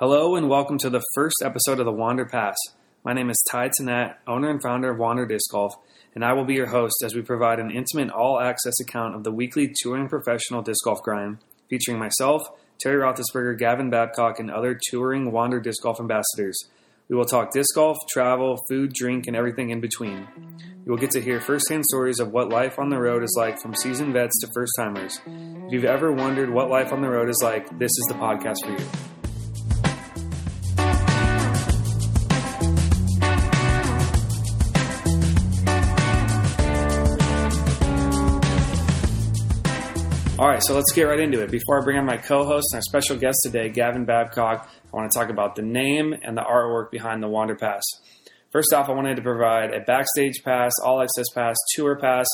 Hello and welcome to the first episode of the Wander Pass. My name is Ty Tannett, owner and founder of Wander Disc Golf, and I will be your host as we provide an intimate all access account of the weekly touring professional disc golf grind, featuring myself, Terry Roethlisberger, Gavin Babcock, and other touring Wander Disc Golf ambassadors. We will talk disc golf, travel, food, drink, and everything in between. You will get to hear firsthand stories of what life on the road is like from seasoned vets to first timers. If you've ever wondered what life on the road is like, this is the podcast for you. All right, so let's get right into it. Before I bring on my co host and our special guest today, Gavin Babcock, I want to talk about the name and the artwork behind the Wander Pass. First off, I wanted to provide a backstage pass, all access pass, tour pass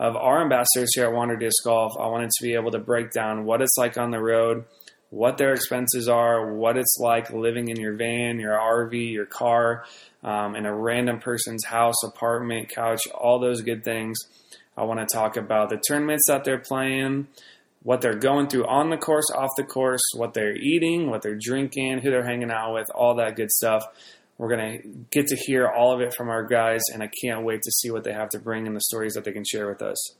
of our ambassadors here at Wander Disc Golf. I wanted to be able to break down what it's like on the road, what their expenses are, what it's like living in your van, your RV, your car, um, in a random person's house, apartment, couch, all those good things. I want to talk about the tournaments that they're playing, what they're going through on the course, off the course, what they're eating, what they're drinking, who they're hanging out with, all that good stuff. We're going to get to hear all of it from our guys, and I can't wait to see what they have to bring and the stories that they can share with us.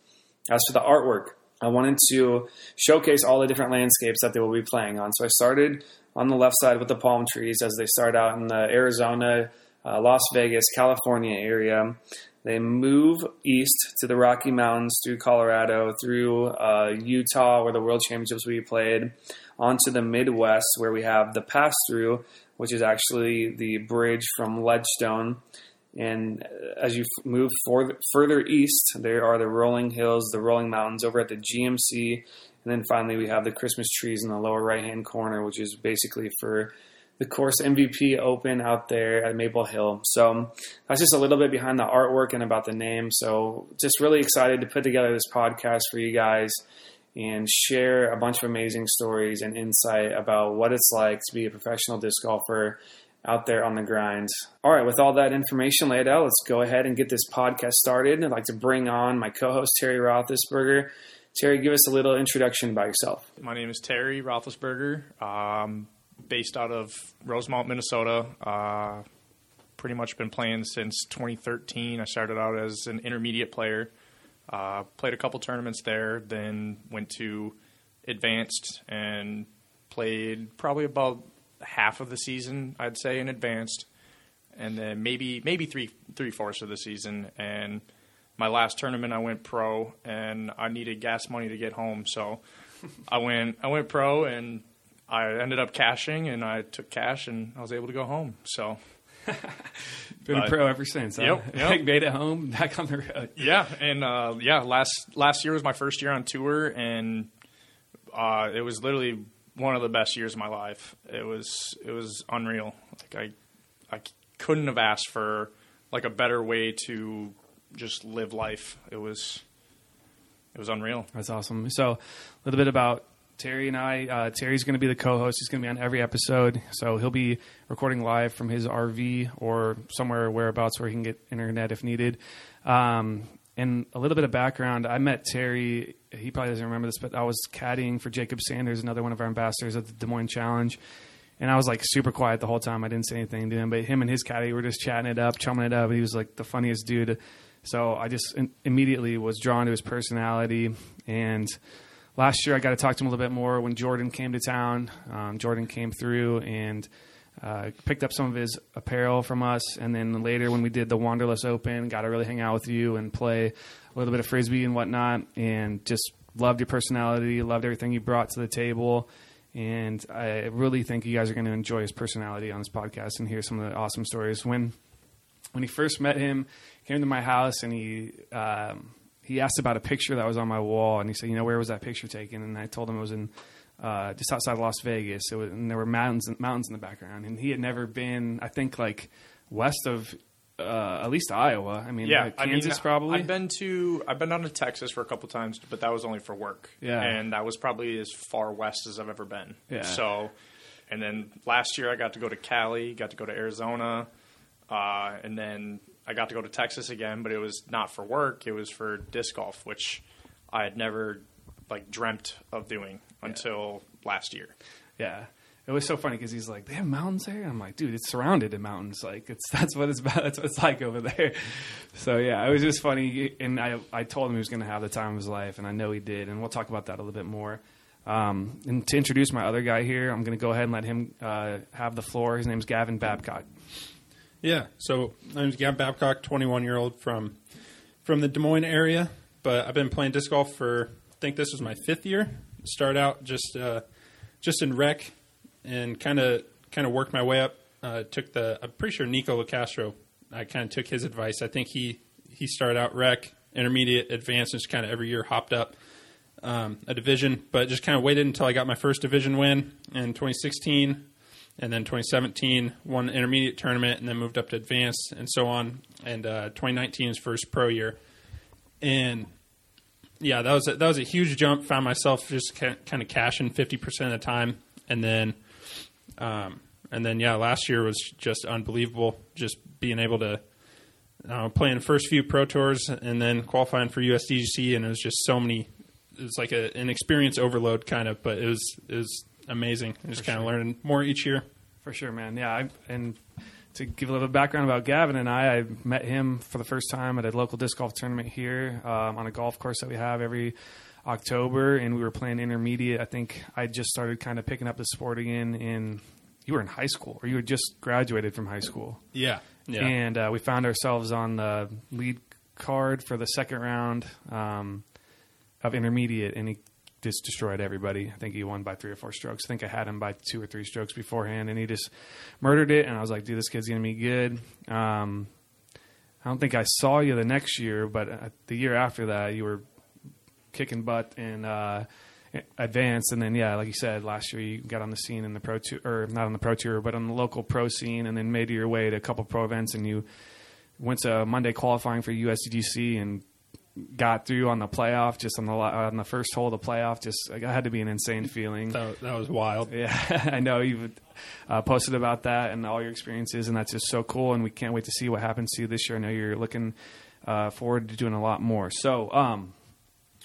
As for the artwork, I wanted to showcase all the different landscapes that they will be playing on. So I started on the left side with the palm trees as they start out in the Arizona, uh, Las Vegas, California area. They move east to the Rocky Mountains through Colorado, through uh, Utah, where the World Championships will be played, onto the Midwest, where we have the pass through, which is actually the bridge from Ledgestone. And as you move for, further east, there are the rolling hills, the rolling mountains over at the GMC. And then finally, we have the Christmas trees in the lower right hand corner, which is basically for the course MVP Open out there at Maple Hill. So that's just a little bit behind the artwork and about the name. So just really excited to put together this podcast for you guys and share a bunch of amazing stories and insight about what it's like to be a professional disc golfer out there on the grind. All right, with all that information laid out, let's go ahead and get this podcast started. I'd like to bring on my co-host Terry Roethlisberger. Terry, give us a little introduction by yourself. My name is Terry Roethlisberger. Um, based out of Rosemount, Minnesota. Uh, pretty much been playing since 2013. I started out as an intermediate player. Uh, played a couple tournaments there, then went to advanced and played probably about half of the season, I'd say, in advanced, and then maybe maybe three three fourths of the season. And my last tournament, I went pro, and I needed gas money to get home, so I went I went pro and I ended up cashing and I took cash and I was able to go home. So been a pro ever since. Huh? Yep, yep. made it home, back on the road. Yeah, and uh, yeah, last last year was my first year on tour, and uh, it was literally one of the best years of my life. It was it was unreal. Like I I couldn't have asked for like a better way to just live life. It was it was unreal. That's awesome. So a little bit about Terry and I. Uh, Terry's going to be the co-host. He's going to be on every episode, so he'll be recording live from his RV or somewhere whereabouts where he can get internet if needed. Um, and a little bit of background: I met Terry. He probably doesn't remember this, but I was caddying for Jacob Sanders, another one of our ambassadors at the Des Moines Challenge. And I was like super quiet the whole time. I didn't say anything to him, but him and his caddy were just chatting it up, chumming it up. He was like the funniest dude. So I just in- immediately was drawn to his personality and last year I got to talk to him a little bit more when Jordan came to town. Um, Jordan came through and uh, picked up some of his apparel from us, and then later when we did the Wanderlust Open, got to really hang out with you and play a little bit of frisbee and whatnot, and just loved your personality, loved everything you brought to the table. And I really think you guys are going to enjoy his personality on this podcast and hear some of the awesome stories. When when he first met him, came to my house and he um, he asked about a picture that was on my wall, and he said, "You know, where was that picture taken?" And I told him it was in uh, just outside Las Vegas. Was, and there were mountains mountains in the background, and he had never been, I think, like west of uh, at least Iowa. I mean, Yeah, like I Kansas mean, probably. I've been to I've been down to Texas for a couple times, but that was only for work. Yeah. and that was probably as far west as I've ever been. Yeah. So, and then last year I got to go to Cali, got to go to Arizona, uh, and then I got to go to Texas again, but it was not for work. It was for disc golf, which I had never like dreamt of doing until last year. Yeah. it was so funny because he's like, they have mountains there. I'm like, dude, it's surrounded in mountains. Like it's that's what it's about. That's what it's like over there. So yeah, it was just funny. And I I told him he was going to have the time of his life, and I know he did. And we'll talk about that a little bit more. Um, and to introduce my other guy here, I'm going to go ahead and let him uh, have the floor. His name's Gavin Babcock. Yeah, so name's Gavin Babcock, 21 year old from from the Des Moines area, but I've been playing disc golf for I think this was my fifth year. Start out just uh, just in rec and kind of kind of worked my way up. Uh, took the I'm pretty sure Nikko Locastro. I kind of took his advice. I think he he started out rec, intermediate, advanced, and just kind of every year hopped up um, a division. But just kind of waited until I got my first division win in 2016, and then 2017 won the intermediate tournament, and then moved up to advanced, and so on. And uh, 2019 is first pro year, and yeah, that was a, that was a huge jump. Found myself just kind of cashing 50 percent of the time, and then um, and then yeah, last year was just unbelievable. Just being able to uh, playing first few pro tours and then qualifying for USDGC, and it was just so many. It was like a, an experience overload kind of, but it was it was amazing. Just kind of learning more each year. For sure, man. Yeah, I, and to give a little background about Gavin and I, I met him for the first time at a local disc golf tournament here um, on a golf course that we have every October, and we were playing intermediate. I think I just started kind of picking up the sport again in. You were in high school, or you had just graduated from high school. Yeah, yeah. And uh, we found ourselves on the lead card for the second round um, of intermediate, and he just destroyed everybody. I think he won by three or four strokes. I think I had him by two or three strokes beforehand, and he just murdered it. And I was like, dude, this kid's gonna be good. Um, I don't think I saw you the next year, but uh, the year after that, you were kicking butt in uh, advanced. And then, yeah, like you said, last year you got on the scene in the pro tour, or not on the pro tour, but on the local pro scene, and then made your way to a couple pro events, and you went to Monday qualifying for USDGC and got through on the playoff, just on the on the first hole of the playoff. Just like, it had to be an insane feeling. That, that was wild. Yeah, I know you've uh, posted about that and all your experiences, and that's just so cool. And we can't wait to see what happens to you this year. I know you're looking uh, forward to doing a lot more. So, um,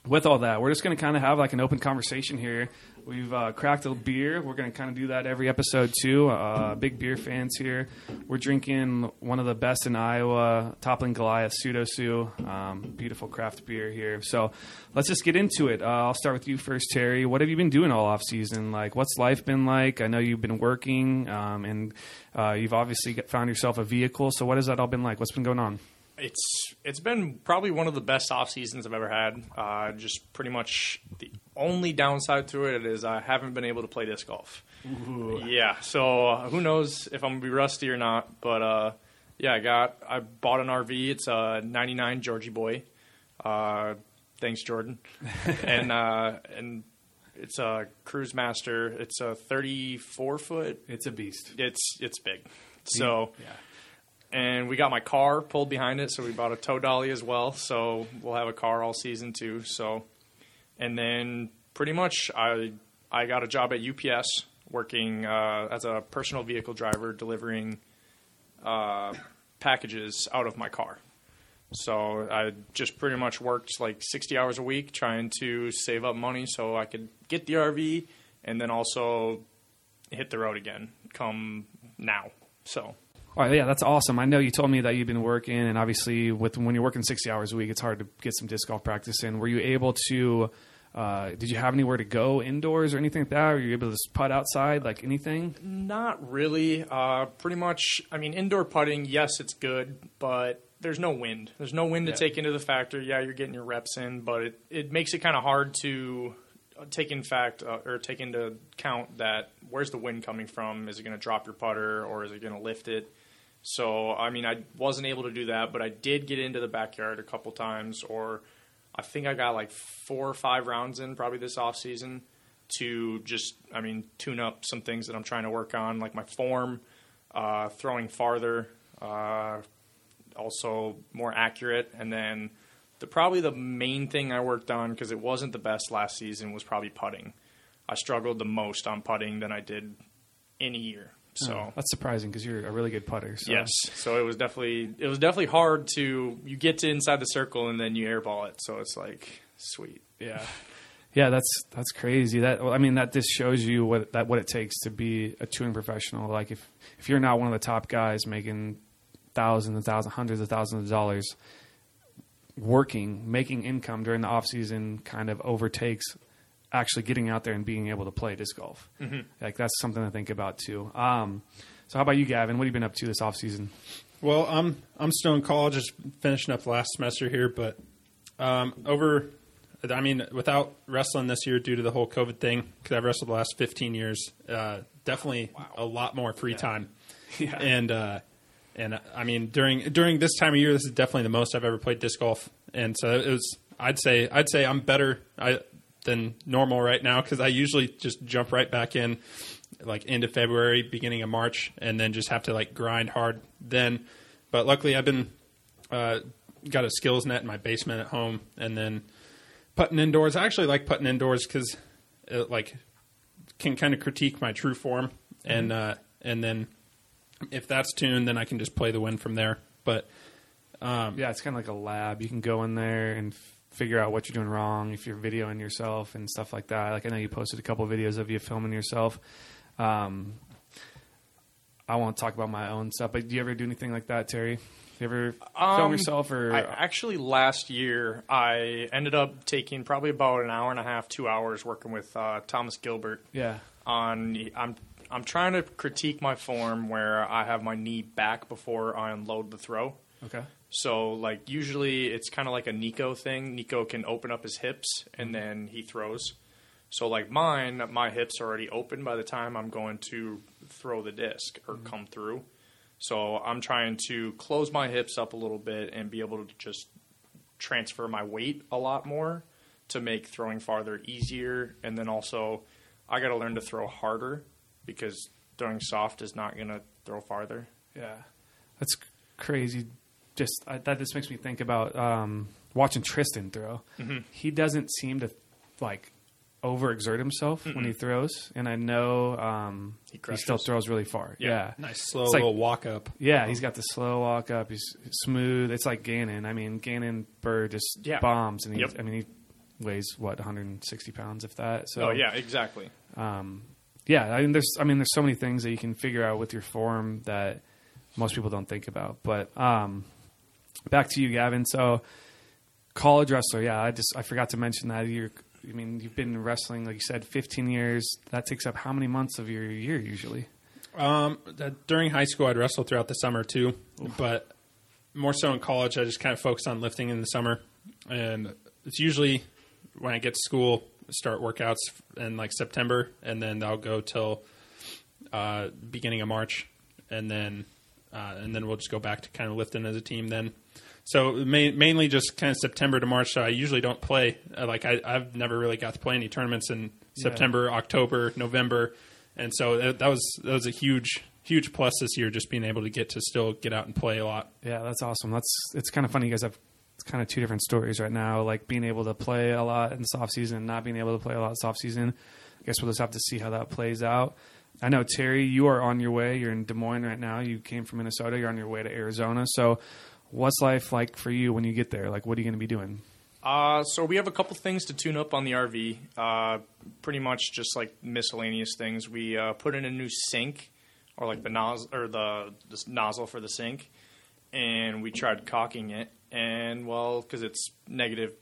with all that, we're just going to kind of have like an open conversation here. We've uh, cracked a beer. We're going to kind of do that every episode too. Uh, big beer fans here. We're drinking one of the best in Iowa, Toppling Goliath Pseudo Sue. Um, beautiful craft beer here. So let's just get into it. Uh, I'll start with you first, Terry. What have you been doing all off season? Like, what's life been like? I know you've been working, um, and uh, you've obviously found yourself a vehicle. So what has that all been like? What's been going on? It's it's been probably one of the best off seasons I've ever had. Uh, just pretty much the only downside to it is I haven't been able to play disc golf. Ooh. Yeah, so uh, who knows if I'm gonna be rusty or not? But uh, yeah, I got I bought an RV. It's a '99 Georgie Boy. Uh, thanks, Jordan. and uh, and it's a Cruise Master. It's a 34 foot. It's a beast. It's it's big. So yeah. And we got my car pulled behind it, so we bought a tow dolly as well. So we'll have a car all season too. So, and then pretty much I I got a job at UPS working uh, as a personal vehicle driver, delivering uh, packages out of my car. So I just pretty much worked like 60 hours a week trying to save up money so I could get the RV and then also hit the road again come now. So All right, yeah, that's awesome. I know you told me that you've been working, and obviously, with when you're working 60 hours a week, it's hard to get some disc golf practice in. Were you able to? Uh, did you have anywhere to go indoors or anything like that? Were you able to just putt outside, like anything? Not really. Uh, pretty much, I mean, indoor putting, yes, it's good, but there's no wind. There's no wind Yeah. to take into the factor. Yeah, you're getting your reps in, but it, it makes it kind of hard to uh, take in fact uh, or take into account that where's the wind coming from? Is it going to drop your putter or is it going to lift it? So, I mean, I wasn't able to do that, but I did get into the backyard a couple times, or I think I got like four or five rounds in probably this off season to just, I mean, tune up some things that I'm trying to work on, like my form, uh, throwing farther, uh, also more accurate, and then the probably the main thing I worked on because it wasn't the best last season was probably putting. I struggled the most on putting than I did any year. So Oh, that's surprising because you're a really good putter. So. Yes. So it was definitely it was definitely hard to you get to inside the circle and then you airball it. So it's like sweet. Yeah. Yeah, that's that's crazy. That well, I mean, that just shows you what that what it takes to be a touring professional. Like if if you're not one of the top guys making thousands and thousands, hundreds of thousands of dollars, working, making income during the off season, kind of overtakes actually getting out there and being able to play disc golf. Mm-hmm. Like that's something to think about too. Um, so how about you, Gavin? What have you been up to this off season? Well, I'm I'm still in college, just finishing up last semester here, but um, over. I mean, without wrestling this year due to the whole COVID thing, because I've wrestled the last 15 years, uh, definitely wow. a lot more free yeah. time. Yeah. And uh, and I mean, during during this time of year, this is definitely the most I've ever played disc golf. And so it was. I'd say I'd say I'm better I, than normal right now because I usually just jump right back in like end of February, beginning of March, and then just have to like grind hard then. But luckily, I've been uh, got a skills net in my basement at home, and then putting indoors. I actually like putting indoors because it like can kind of critique my true form, and mm-hmm. uh, and then if that's tuned, then I can just play the win from there. But um, yeah, it's kind of like a lab. You can go in there and figure out what you're doing wrong if you're videoing yourself and stuff like that. Like I know you posted a couple of videos of you filming yourself. Um, I won't talk about my own stuff, but do you ever do anything like that, Terry? You ever um, film yourself or? I, actually, last year I ended up taking probably about an hour and a half, two hours working with uh, Thomas Gilbert. Yeah. On I'm I'm trying to critique my form where I have my knee back before I unload the throw. Okay. So like usually it's kind of like a Nikko thing. Nikko can open up his hips and then he throws. So like mine, my hips are already open by the time I'm going to throw the disc or mm-hmm. come through. So I'm trying to close my hips up a little bit and be able to just transfer my weight a lot more to make throwing farther easier. And then also, I got to learn to throw harder because throwing soft is not going to throw farther. Yeah, that's crazy just I, that just makes me think about um, watching Tristan throw. Mm-hmm. He doesn't seem to like overexert himself Mm-mm. when he throws, and I know um, he, he, still throws really far. Yeah, yeah. nice slow it's little like, walk up. Yeah, he's got the slow walk up. He's smooth. It's like Gannon. I mean, Gannon Buhr just yeah. bombs, and he. Yep. I mean, he weighs what 160 pounds, if that. So, oh yeah, exactly. Um, yeah, I mean, there's I mean, there's so many things that you can figure out with your form that most people don't think about, but. Um, back to you, Gavin. So, college wrestler. Yeah, I just I forgot to mention that you're. I mean, you've been wrestling, like you said, 15 years. That takes up how many months of your year usually? Um, during high school, I'd wrestle throughout the summer too, Oof. but more so in college, I just kind of focus on lifting in the summer, and it's usually when I get to school, start workouts in like September, and then I'll go till uh, beginning of March, and then uh, and then we'll just go back to kind of lifting as a team then. So main, mainly just kind of September to March. So I usually don't play. Uh, like I, have never really got to play any tournaments in September, yeah. October, November, and so that, that, was that was a huge huge plus this year. Just being able to get to still get out and play a lot. Yeah, that's awesome. That's it's kind of funny. You guys have kind of two different stories right now. Like being able to play a lot in the soft season and not being able to play a lot in soft season. I guess we'll just have to see how that plays out. I know Terry, you are on your way. You're in Des Moines right now. You came from Minnesota. You're on your way to Arizona. So, what's life like for you when you get there? Like, what are you going to be doing? Uh, so we have a couple things to tune up on the RV. Uh, pretty much just like miscellaneous things. We uh, put in a new sink, or like the nozzle or the, the nozzle for the sink, and we tried caulking it. And well, because it's negative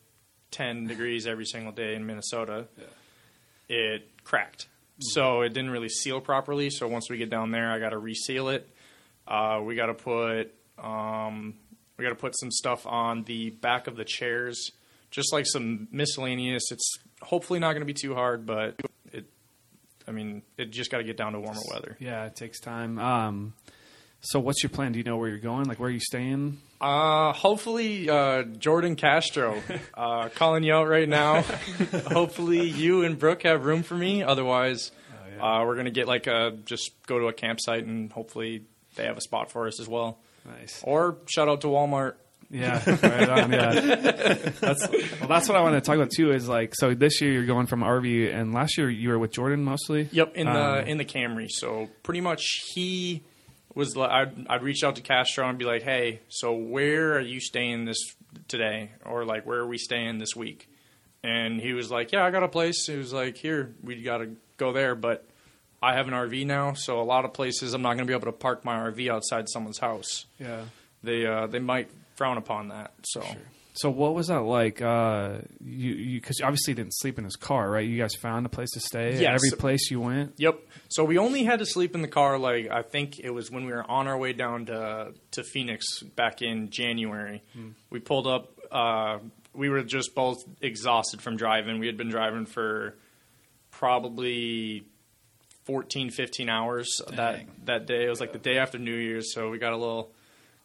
ten degrees every single day in Minnesota, yeah. it cracked so it didn't really seal properly. So once we get down there, I got to reseal it. Uh, we got to put um, we got to put some stuff on the back of the chairs, just like some miscellaneous. It's hopefully not going to be too hard, but it. I mean, it just got to get down to warmer weather. Yeah, it takes time. Um, so, what's your plan? Do you know where you're going? Like, where are you staying? Uh, hopefully, uh, Jordan Castro, uh, calling you out right now. hopefully, you and Brooke have room for me. Otherwise, oh, yeah. uh, we're gonna get like a just go to a campsite and hopefully they have a spot for us as well. Nice. Or shout out to Walmart. Yeah, right on. Yeah, that's well. That's what I want to talk about too. Is like so this year you're going from RV, and last year you were with Jordan mostly. Yep, in the um, in the Camry. So pretty much he was I'd, I'd reach out to Castro and be like, hey, so where are you staying this today, or like where are we staying this week? and he was like, "Yeah, I got a place." He was like, "Here, we got to go there, but I have an RV now, so a lot of places I'm not going to be able to park my RV outside someone's house. Yeah. They uh, they might frown upon that. So So what was that like? Uh, you you because obviously you didn't sleep in his car, right? You guys found a place to stay. at Yes. Every place you went. Yep. So we only had to sleep in the car like I think it was when we were on our way down to to Phoenix back in January. We pulled up. Uh, we were just both exhausted from driving. We had been driving for probably 14, 15 hours that that day. It was like the day after New Year's, so we got a little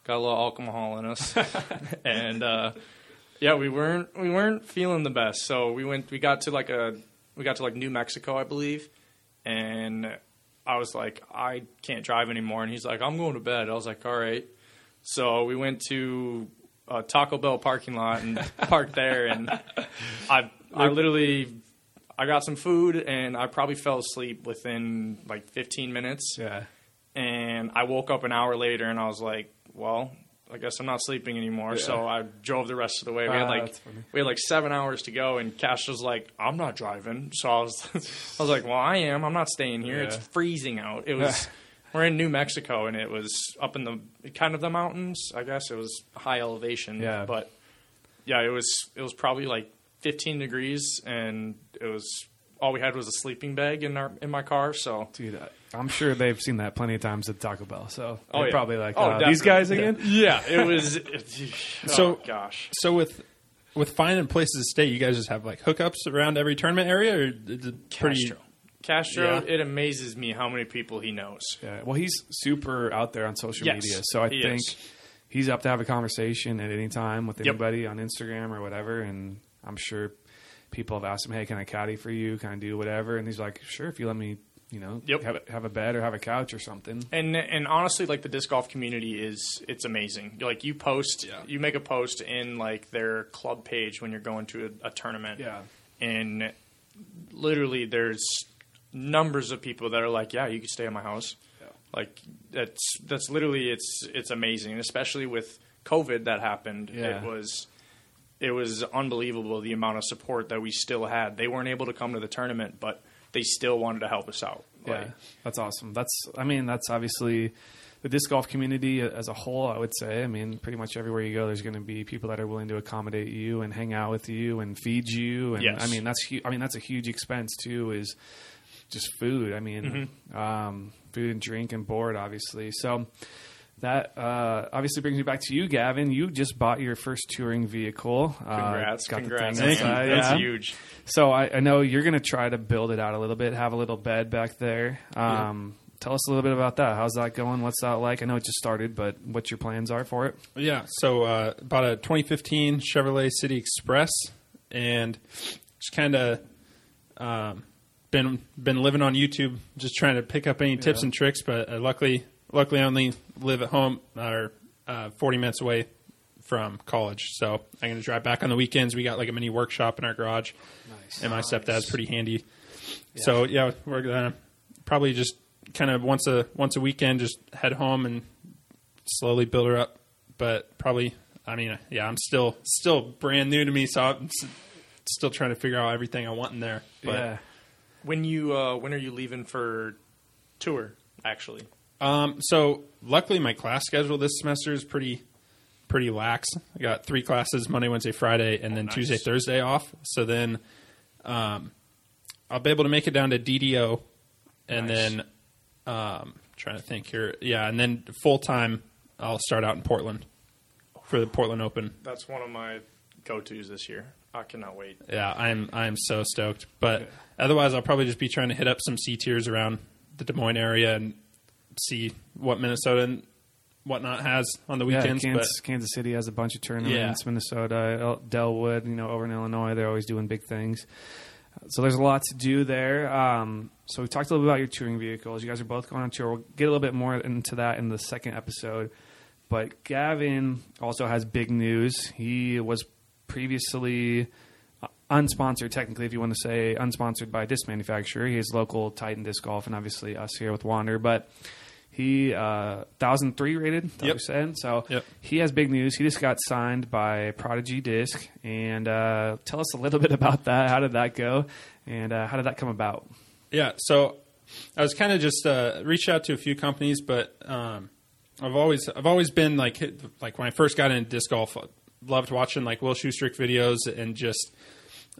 got a little alcohol in us, and uh, yeah, we weren't we weren't feeling the best. So we went. We got to like a we got to like New Mexico, I believe, and I was like, I can't drive anymore. And he's like, I'm going to bed. I was like, all right. So we went to a Taco Bell parking lot and parked there, and I I literally I got some food and I probably fell asleep within like 15 minutes. Yeah. And I woke up an hour later and I was like, well, I guess I'm not sleeping anymore. So I drove the rest of the way. We had Ah, like we had like seven hours to go, and Cash was like, "I'm not driving." So I was, I was like, "Well, I am. I'm not staying here. It's freezing out." It was. we're in New Mexico, and it was up in the kind of the mountains. I guess it was high elevation. Yeah. But yeah, it was it was probably like 15 degrees, and it was all we had was a sleeping bag in our in my car. So Dude, I- I'm sure they've seen that plenty of times at Taco Bell. So Oh, they're yeah. probably like, Oh, uh, these guys again. definitely. yeah, it was. oh, So- gosh. So with with finding places to stay, you guys just have like hookups around every tournament area, or is pretty? Castro. Castro, Yeah. it amazes me how many people he knows. Yeah. Well, he's super out there on social Yes, media, so I he think is. he's up to have a conversation at any time with Yep. anybody on Instagram or whatever. And I'm sure people have asked him, "Hey, can I caddy for you? Can I do whatever?" And he's like, "Sure, if you let me, you know, Yep. have, a, have a bed or have a couch or something." And and honestly, like the disc golf community is it's amazing. Like you post, you make a post in like their club page when you're going to a, a tournament, Yeah. and literally there's numbers of people that are like, yeah, you can stay at my house. Yeah. Like that's that's literally it's it's amazing, and especially with COVID that happened, Yeah. it was it was unbelievable the amount of support that we still had. They weren't able to come to the tournament, but they still wanted to help us out. Yeah, Like, that's awesome. That's, I mean, that's obviously the disc golf community as a whole. I would say, I mean, pretty much everywhere you go, there's going to be people that are willing to accommodate you and hang out with you and feed you. And Yes. I mean, that's hu- I mean, that's a huge expense too. Is just food. I mean, Mm-hmm. um, food and drink and board, obviously. So. That uh, obviously brings me back to you, Gavin. You just bought your first touring vehicle. Congrats, uh, got congrats. thing Thank you. That's yeah. huge. So I, I know you're going to try to build it out a little bit, have a little bed back there. Um, Tell us a little bit about that. How's that going? What's that like? I know it just started, but what your plans are for it? Yeah. So uh, bought a 2015 Chevrolet City Express, and just kind of um, been been living on YouTube, just trying to pick up any tips Yeah. and tricks. But uh, luckily, luckily, I only live at home or uh, 40 minutes away from college, so I'm going to drive back on the weekends. We got like a mini workshop in our garage, Nice. and my stepdad's pretty handy. So yeah, we're gonna probably just kind of once a once a weekend just head home and slowly build her up. But probably, I mean, yeah, I'm still still brand new to me, so I'm still trying to figure out everything I want in there. But yeah. When you uh, when are you leaving for tour? Actually, um, so luckily, my class schedule this semester is pretty pretty lax. I got three classes Monday, Wednesday, Friday, and then nice. Tuesday, Thursday off. So then, um, I'll be able to make it down to DDO, and Nice. then um, trying to think here, yeah, and then full time I'll start out in Portland for the Portland Open. that's one of my go tos this year. I cannot wait. Yeah, I'm I'm so stoked. But otherwise, I'll probably just be trying to hit up some C tiers around the Des Moines area and see what Minnesota and whatnot has on the Yeah, weekends. Kansas, Kansas City has a bunch of tournaments. Minnesota, El- Delwood, you know, over in Illinois, they're always doing big things. So there's a lot to do there. Um, so we talked a little bit about your touring vehicles. You guys are both going on tour. We'll get a little bit more into that in the second episode. But Gavin also has big news. He was previously unsponsored, technically, if you want to say unsponsored by a disc manufacturer. He is local Titan Disc Golf, and obviously us here with Wander. But He uh, thousand three rated. That Yep. we said. So Yep. he has big news. He just got signed by Prodigy Disc, and uh, tell us a little bit about that. How did that go, and uh, how did that come about? Yeah, so I was kind of just uh, reached out to a few companies, but um, I've always I've always been like like when I first got into disc golf, loved watching like Will Schusterick videos and just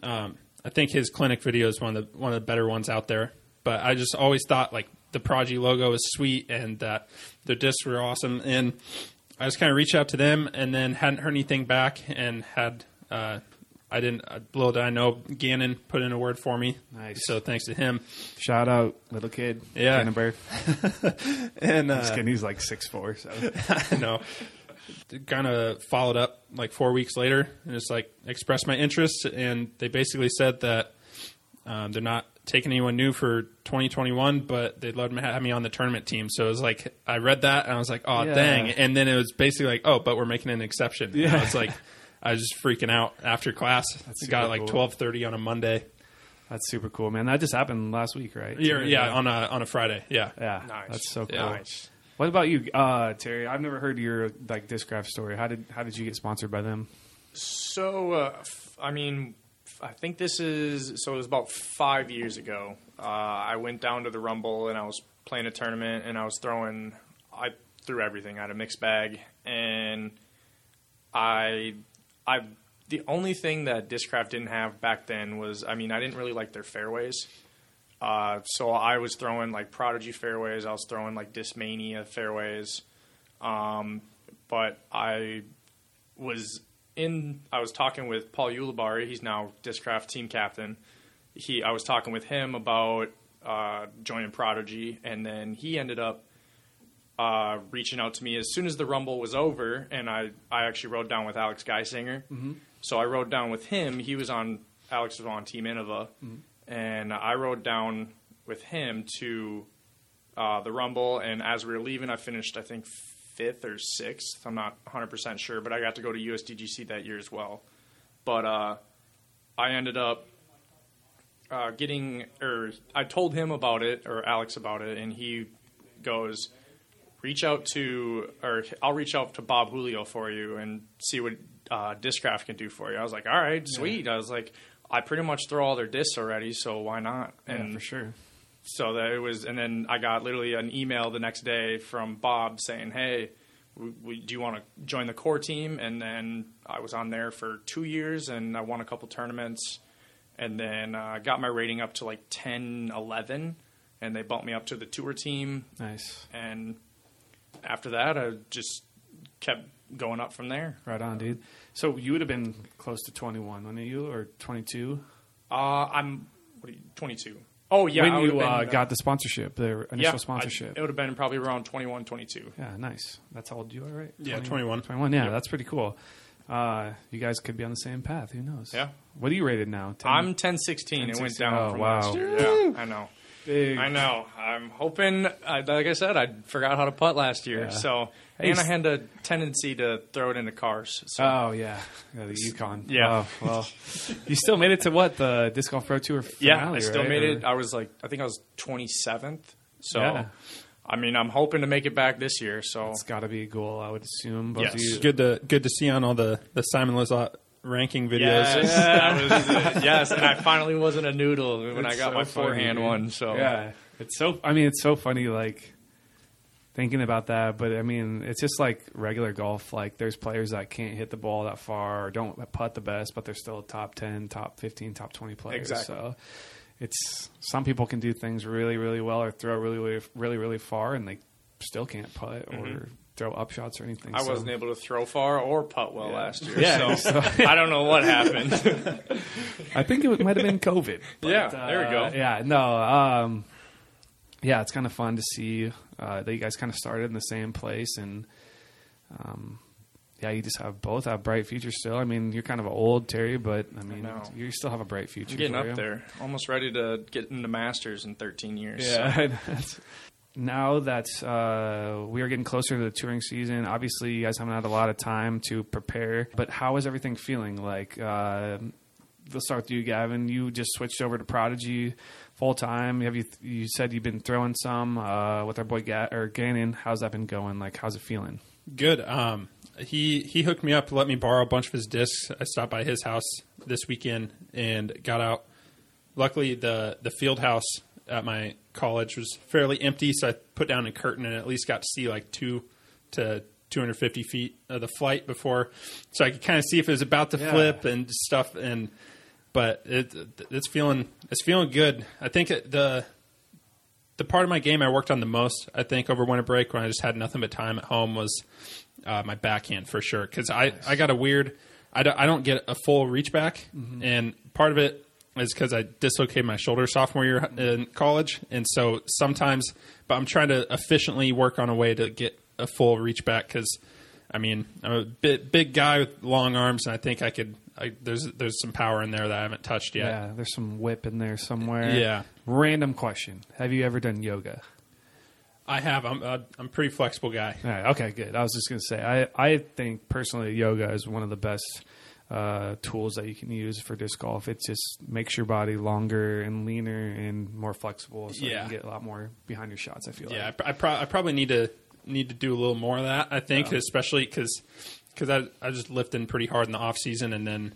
um, I think his clinic video is one of the one of the better ones out there. But I just always thought like the Prodigy logo is sweet and that their discs were awesome, and I just kind of reached out to them and then hadn't heard anything back and had. Uh, I didn't. Uh, little did I know, Gannon put in a word for me. Nice. So thanks to him. Shout out, little kid. Yeah. Gannon Buhr. And uh, kidding. He's like six four. So I know. Kind of followed up like four weeks later and just like expressed my interest. And they basically said that um, they're not taking anyone new for 2021, but they'd love to have me on the tournament team. So it was like, I read that and I was like, oh, Yeah. dang. And then it was basically like, oh, but we're making an exception. Yeah. Yeah. I was like, I was just freaking out after class. That's got super like cool. 12:30 on a Monday. that's super cool, man. That just happened last week, right? Yeah, yeah, on a on a Friday. Yeah. yeah. Nice. That's so cool. Yeah. Nice. What about you, uh, Terry? I've never heard your like discraft story. How did how did you get sponsored by them? So, uh, f- I mean, f- I think this is so. It was about five years ago. Uh, I went down to the Rumble and I was playing a tournament and I was throwing. I threw everything. I had a mixed bag and I, I. The only thing that Discraft didn't have back then was, I mean, I didn't really like their fairways. Uh, so I was throwing like Prodigy fairways. I was throwing like Discmania fairways. Um, but I was in I was talking with Paul Ulibarri, he's now Discraft team captain. He I was talking with him about uh, joining Prodigy and then he ended up uh, reaching out to me as soon as the Rumble was over and I, I actually rode down with Alex Geisinger. So I rode down with him. He was on Alex was on Team Innova and I rode down with him to uh, the Rumble and as we were leaving I finished I think fifth or sixth. I'm not 100% sure, but I got to go to USDGC that year as well. But uh, I ended up uh, getting, or I told him about it, or Alex about it, and he goes, reach out to, or I'll reach out to Bob Julio for you and see what uh, Discraft can do for you. I was like, all right, sweet. I was like, I pretty much throw all their discs already, so why not? Yeah, for sure. So that it was and then i got literally an email the next day from bob saying hey do you want to join the core team and then i was on there for two years and i won a couple tournaments and then uh, got my rating up to like 10 11 and they bumped me up to the tour team Nice. and after that i just kept going up from there Right on, dude. So you would have been close to 21, wouldn't you, or 22? uh, i'm what are you 22 oh yeah when you uh, uh, got the sponsorship, the initial yeah, I- sponsorship. it would have been probably around 21 22 yeah, nice. That's how old you are, right? Yeah, 21. 21, yeah, that's pretty cool. Uh, you guys could be on the same path. Who knows? Yeah. What are you rated now? 10? I'm 1016. It went 10-16. down Oh, from wow. last year. Yeah, I know. Big. I know. I'm hoping. I, like I said, I forgot how to putt last year. Yeah. So, Hey, and I s- had a tendency to throw it into cars. So, Oh yeah, yeah the Yukon. Yeah. Oh, well, you still made it to what the disc golf pro tour? yeah, I still right? made Or- it. I was like, I think I was 27th. So, Yeah. I mean, I'm hoping to make it back this year. So, It's got to be a goal, I would assume. Both Yes. you. Good to good to see on all the the Simon Lizotte ranking videos. yes, that was it. yes, and I finally wasn't a noodle when It's I got so my funny, forehand dude. one. So, Yeah, it's so. I mean, it's so funny. Like thinking about that, but I mean, it's just like regular golf. Like there's players that can't hit the ball that far or don't putt the best, but they're still top ten, top fifteen, top twenty players. Exactly. So it's some people can do things really, really well or throw really, really, really, really far, and they still can't putt or mm-hmm. Throw up shots or anything. I So- wasn't able to throw far or putt well Yeah. last year. Yeah, so, I don't know what happened. I think it might have been COVID. but, Yeah, there we go. uh, Yeah, no. Um, yeah, it's kind of fun to see uh, that you guys kind of started in the same place, and um, yeah, you just have both have bright futures still. I mean, you're kind of old, Terry, but I mean, know. you still have a bright future. I'm getting for up you. there, almost ready to get into masters in 13 years. Yeah. that's- now that uh, we are getting closer to the touring season, obviously you guys haven't had a lot of time to prepare. But how is everything feeling? Like, uh, let's start with you, Gavin. You just switched over to Prodigy full time. Have you you said you've been throwing some uh, with our boy Ga- or Gannon? How's that been going? Like, how's it feeling? Good. Um, he he hooked me up, let me borrow a bunch of his discs. I stopped by his house this weekend and got out. Luckily, the the field house at my college was fairly empty, so I put down a curtain and at least got to see like two to 250 feet of the flight before, so I could kind of see if it was about to Yeah. flip and stuff. And but it it's feeling it's feeling good. I think it, the the part of my game I worked on the most, I think, over winter break when I just had nothing but time at home was uh, my backhand for sure. Because I, I got a weird, I don't, I don't get a full reach back. And part of it is because I dislocated my shoulder sophomore year in college. And so sometimes, but I'm trying to efficiently work on a way to get a full reach back because. I mean, I'm a bit, big guy with long arms, and I think I could. I, there's there's some power in there that I haven't touched yet. Yeah, there's some whip in there somewhere. Yeah. Random question: Have you ever done yoga? I have. I'm uh, I'm a pretty flexible guy. Right, okay, good. I was just gonna say, I I think personally, yoga is one of the best uh, tools that you can use for disc golf. It just makes your body longer and leaner and more flexible, so you Yeah. can get a lot more behind your shots. I feel Yeah, like. I, I, pro- I probably need to need to do a little more of that. I think, Yeah. especially because I I just lifting pretty hard in the off season, and then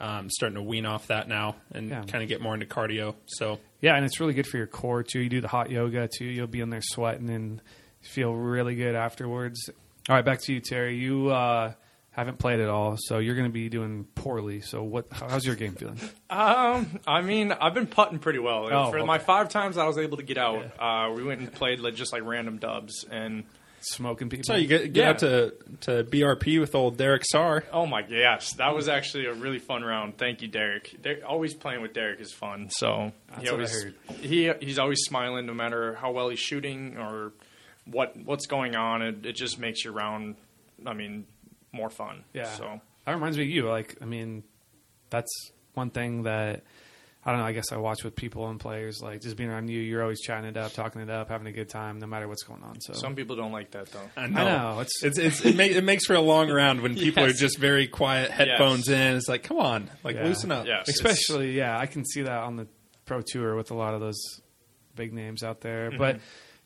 um, starting to wean off that now and Yeah. kind of get more into cardio. So Yeah, and it's really good for your core too. You do the hot yoga too. You'll be in there sweating and feel really good afterwards. All right, back to you, Terry. You uh, haven't played at all, so you're going to be doing poorly. So, what? How's your game feeling? Um, I mean, I've been putting pretty well. Oh, For my five times I was able to get out, uh, we went and played like, just like random dubs, and Smoking people. so you get get Yeah. out to to BRP with old Derek Sarr. oh my gosh, that was actually a really fun round. Thank you, Derek. Der- always playing with Derek is fun. So That's he what I always heard. he he's always smiling no matter how well he's shooting or what what's going on. It, it just makes your round, I mean, more fun. Yeah. So That reminds me of you. Like, I mean, that's one thing that I don't know. I guess I watch with people and players. Like, just being around you, you're always chatting it up, talking it up, having a good time, no matter what's going on. So, some people don't like that though. I know, it's- it's, it's it, make, it makes for a long round when people Yes. are just very quiet, headphones in. It's like, come on, like Yeah. loosen up. Yes. especially yeah, I can see that on the pro tour with a lot of those big names out there. Mm-hmm. But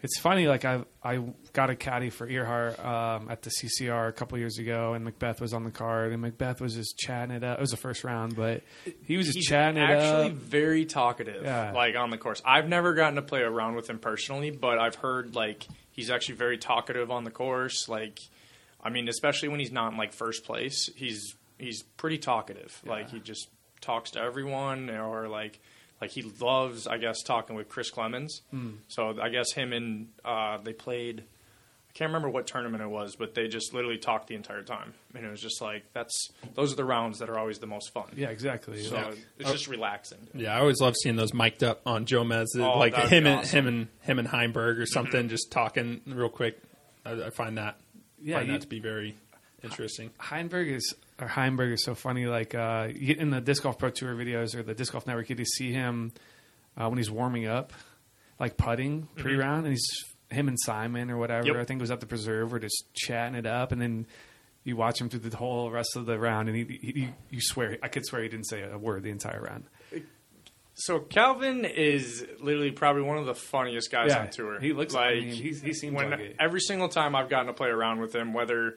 it's funny. Like I I got a caddy for Earhart um, at the CCR a couple years ago, and McBeth was on the card, and McBeth was just chatting it up. It was the first round, but he was just He's chatting it actually up. very talkative, Yeah. like on the course. I've never gotten to play around with him personally, but I've heard like he's actually very talkative on the course. Like, I mean, especially when he's not in like first place, he's he's pretty talkative. Like he just talks to everyone, or like like he loves, I guess, talking with Chris Clemens. Hmm. So I guess him and uh, they played. I can't remember what tournament it was, but they just literally talked the entire time, and it was just like that's those are the rounds that are always the most fun. Yeah, exactly. So Like, it's just relaxing. Yeah, I always love seeing those mic'd up on Jomez, Oh, like him be and awesome. him and him and Heimburg or something, just talking real quick. I, I find that Yeah, find you- that to be very interesting. Heimburg is or Heimburg is so funny. Like uh, in the disc golf pro tour videos or the disc golf network, you see him uh, when he's warming up, like putting pre round, and he's him and Simon or whatever. Yep. I think it was at the preserve. We're just chatting it up, and then you watch him through the whole rest of the round, and he, he, he you swear I could swear he didn't say a word the entire round. So Calvin is literally probably one of the funniest guys Yeah, on tour. he looks- like I mean, he's- he seems when like it. every single time I've gotten to play around with him, whether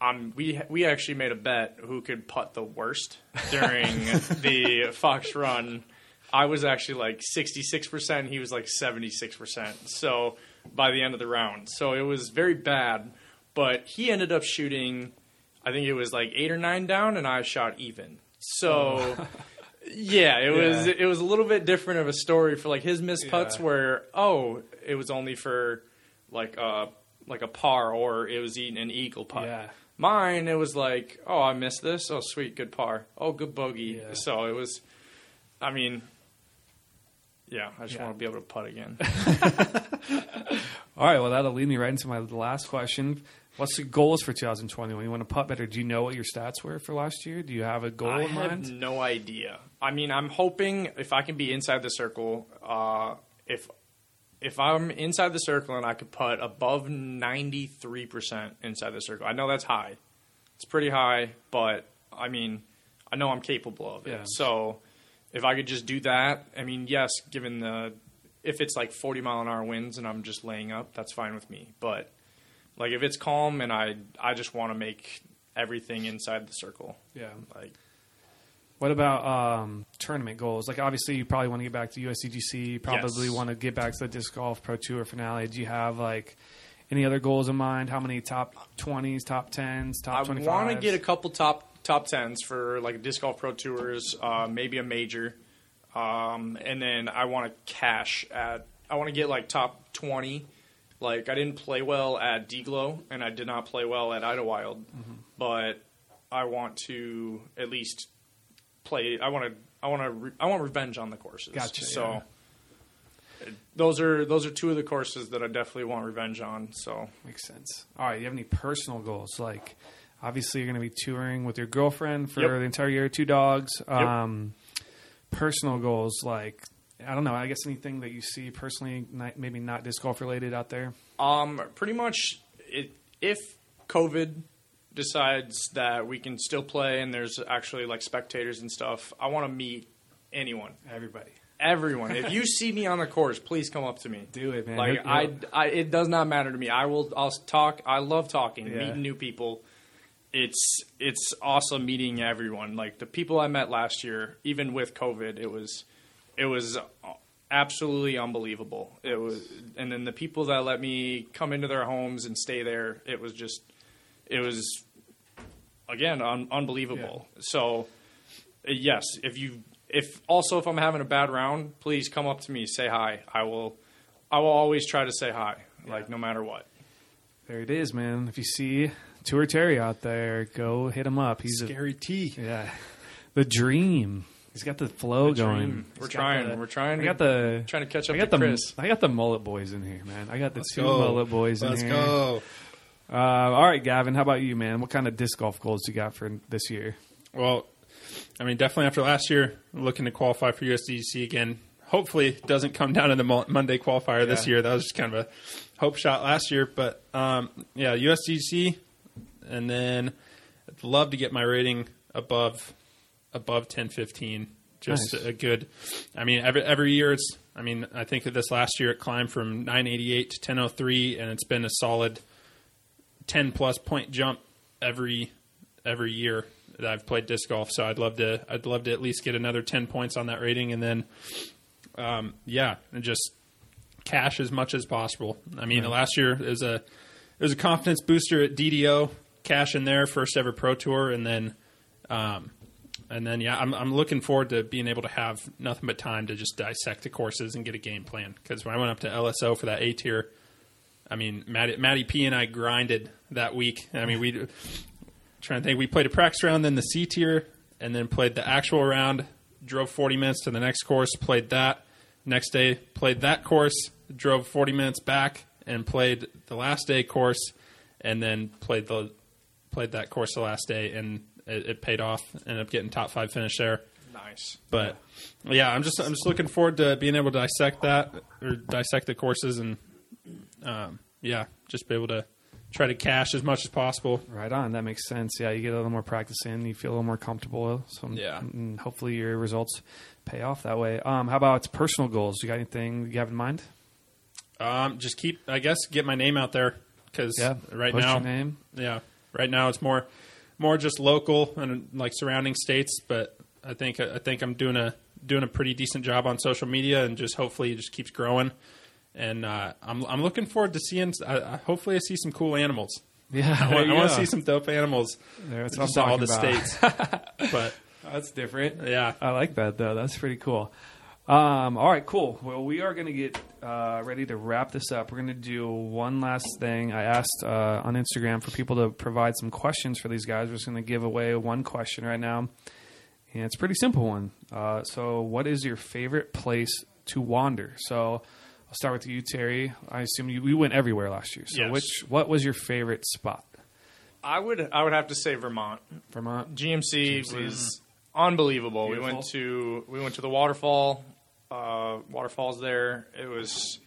on we we actually made a bet who could putt the worst during the Fox run. I was actually like sixty six percent. He was like seventy six percent. So by the end of the round, so it was very bad. But he ended up shooting. I think it was like eight or nine down, and I shot even. So. Oh. Yeah, it was Yeah. it was a little bit different of a story for like his missed putts Yeah. where oh it was only for like a like a par or it was eating an eagle putt. Yeah. Mine it was like oh I missed this oh sweet good par oh good bogey Yeah. so it was I mean yeah I just Yeah. want to be able to putt again. All right, well that'll lead me right into my last question. What's the goals for 2021? You want to putt better? Do you know what your stats were for last year? Do you have a goal I in have mind? no idea. I mean, I'm hoping if I can be inside the circle, uh, if if I'm inside the circle and I could putt above 93 percent inside the circle, I know that's high. It's pretty high, but I mean, I know I'm capable of it. Yeah. So if I could just do that, I mean, yes, given the if it's like 40 mile an hour winds and I'm just laying up, that's fine with me. But like if it's calm and I I just want to make everything inside the circle. Yeah. Like What about um, tournament goals? Like, obviously, you probably want to get back to USDGC. You probably Yes. want to get back to the disc golf pro tour finale. Do you have like any other goals in mind? How many top twenties, top tens, top I want to get a couple top top tens for like disc golf pro tours, uh, maybe a major, um, and then I want to cash at. I want to get like top twenty. Like I didn't play well at DGLO, and I did not play well at Idlewild, but I want to at least play. I want to. I want to. Re- I want revenge on the courses. Gotcha, So. yeah. Those are those are two of the courses that I definitely want revenge on. So Makes sense. All right. You have any personal goals? Like, obviously, you're going to be touring with your girlfriend for Yep. the entire year. Two dogs. Um, personal goals, like I don't know. I guess anything that you see personally, not, maybe not disc golf related out there. Um, pretty much, it, if COVID decides that we can still play and there's actually like spectators and stuff, I want to meet anyone, Everybody, everyone. if you see me on the course, please come up to me. do it, man. Like I. I, it does not matter to me. I will. I'll talk. I love talking, Yeah. meeting new people. It's it's awesome meeting everyone. Like the people I met last year, even with COVID, it was it was absolutely unbelievable. It was, and then the people that let me come into their homes and stay there, it was just it was again un- unbelievable. So uh, yes, if you if also if I'm having a bad round, please come up to me, say hi. I will I will always try to say hi, like no matter what. There it is, man. If you see Tour Terry out there, go hit him up. He's a, Scary T. yeah, the dream. He's got the flow going. He's We're trying. the- We're trying I got the Trying to catch up I got to the Chris. I got the mullet boys in here, man. I got the Let's two go. mullet boys in Let's here. go. Uh, all right, Gavin. How about you, man? What kind of disc golf goals do you got for this year? Well, I mean, definitely after last year, looking to qualify for USDC again. Hopefully, it doesn't come down to the Mo- Monday qualifier this year. That was just kind of a hope shot last year. But um, yeah, USDC, and then I'd love to get my rating above above ten fifteen. Just Nice. a good. I mean, every every year it's. I mean, I think that this last year it climbed from 988 to 1003, and it's been a solid 10 plus point jump every every year that I've played disc golf. So I'd love to I'd love to at least get another 10 points on that rating, and then um, yeah, and just cash as much as possible. I mean, last year it was a it was a confidence booster at DDO, cash in there, first ever pro tour, and then. Um, and then, yeah, I'm, I'm looking forward to being able to have nothing but time to just dissect the courses and get a game plan. Because when I went up to LSO for that A tier, I mean, Matty, Matty P and I grinded that week. I mean, we trying to think. We played a practice round, then the C tier, and then played the actual round. Drove 40 minutes to the next course, played that. Next day, played that course, drove 40 minutes back, and played the last day course, and then played the played that course the last day, and it, it paid off. Ended up getting top five finish there. Nice. But yeah, I'm just I'm just looking forward to being able to dissect that or dissect the courses and um, yeah, just be able to try to cash as much as possible. Right on. That makes sense. Yeah, you get a little more practice in, you feel a little more comfortable. So Yeah. and hopefully your results pay off that way. Um, how about personal goals? You got anything you have in mind? Um, just keep I guess get my name out there because Yeah, right now name. yeah right now it's more more just local and like surrounding states, but I think I think I'm doing a doing a pretty decent job on social media and just hopefully it just keeps growing. And uh, I'm I'm looking forward to seeing. I, hopefully, I see some cool animals. Yeah, I want, I want to see some dope animals. There, that's what all the about. states. but That's different. yeah, I like that though. That's pretty cool. Um, all right, cool. Well, we are going to get uh, ready to wrap this up. We're going to do one last thing. I asked uh, on Instagram for people to provide some questions for these guys. We're just going to give away one question right now, and it's a pretty simple one. Uh, so, what is your favorite place to wander? So, start with you, Terry. I assume you, you went everywhere last year. So, Yes. which what was your favorite spot? I would I would have to say Vermont. Vermont. GMC, was unbelievable. We went to we went to the waterfall, uh, waterfalls there. It was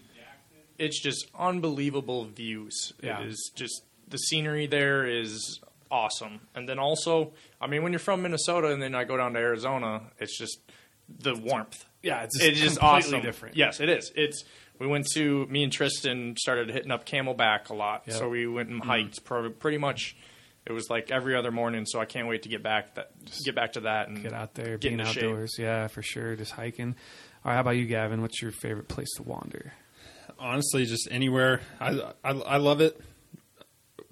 it's just unbelievable views. Yeah. It is just the scenery there is awesome. And then also, I mean, when you're from Minnesota and then I go down to Arizona, it's just the warmth. Yeah, it's It's just completely awesome. different. Yes, it is. It's we went to me and Tristan started hitting up Camelback a lot, Yep. so we went and mm-hmm. hiked pro- pretty much. It was like every other morning, so I can't wait to get back that get back to that and Get out there, get being into shape. outdoors. Yeah, for sure. Just hiking. All right, how about you, Gavin? What's your favorite place to wander? honestly just anywhere I, I i love it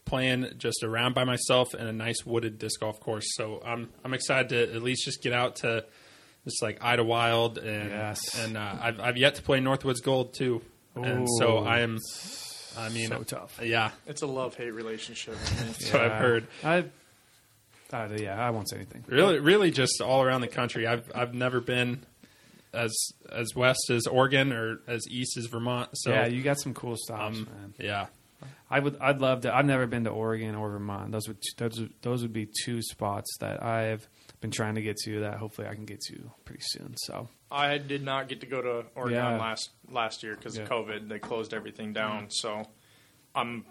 playing just around by myself in a nice wooded disc golf course so i'm i'm excited to at least just get out to just like Idlewild and Yes. and uh, I've, I've yet to play northwoods gold too and so i am i mean So tough. yeah It's a love hate relationship. that's what i've heard I, uh, yeah, I won't say anything. really really just all around the country i've i've never been as as west as oregon or as east as vermont so yeah, you got some cool stops, um, man. yeah I would. I'd love to. I've never been to Oregon or Vermont. Those would those would- those would be two spots that I've been trying to get to. That hopefully I can get to pretty soon. So I did not get to go to Oregon Yeah. last last year because Yeah. of COVID. They closed everything down. So, I'm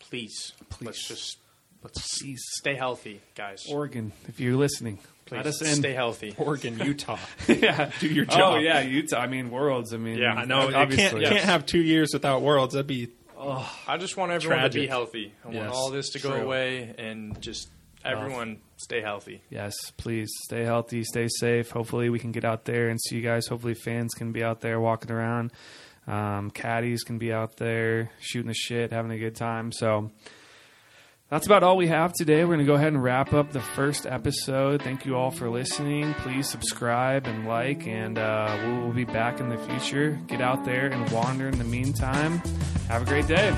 please, let's just let's Please. stay healthy, guys. Oregon, if you're listening, please let us in. stay healthy. oregon utah yeah, do your Oh job yeah, Utah. I mean, worlds. I mean, Yeah, I know. You Obviously, can't, can't have two years without worlds. That'd be I just want everyone to be healthy. I want all this to go away and just everyone stay healthy. Yes, please stay healthy, stay safe. Hopefully, we can get out there and see you guys. Hopefully, fans can be out there walking around. Um, caddies can be out there shooting the shit, having a good time. So that's about all we have today. We're going to go ahead and wrap up the first episode. Thank you all for listening. Please subscribe and like, and uh, we will be back in the future. Get out there and wander in the meantime. Have a great day.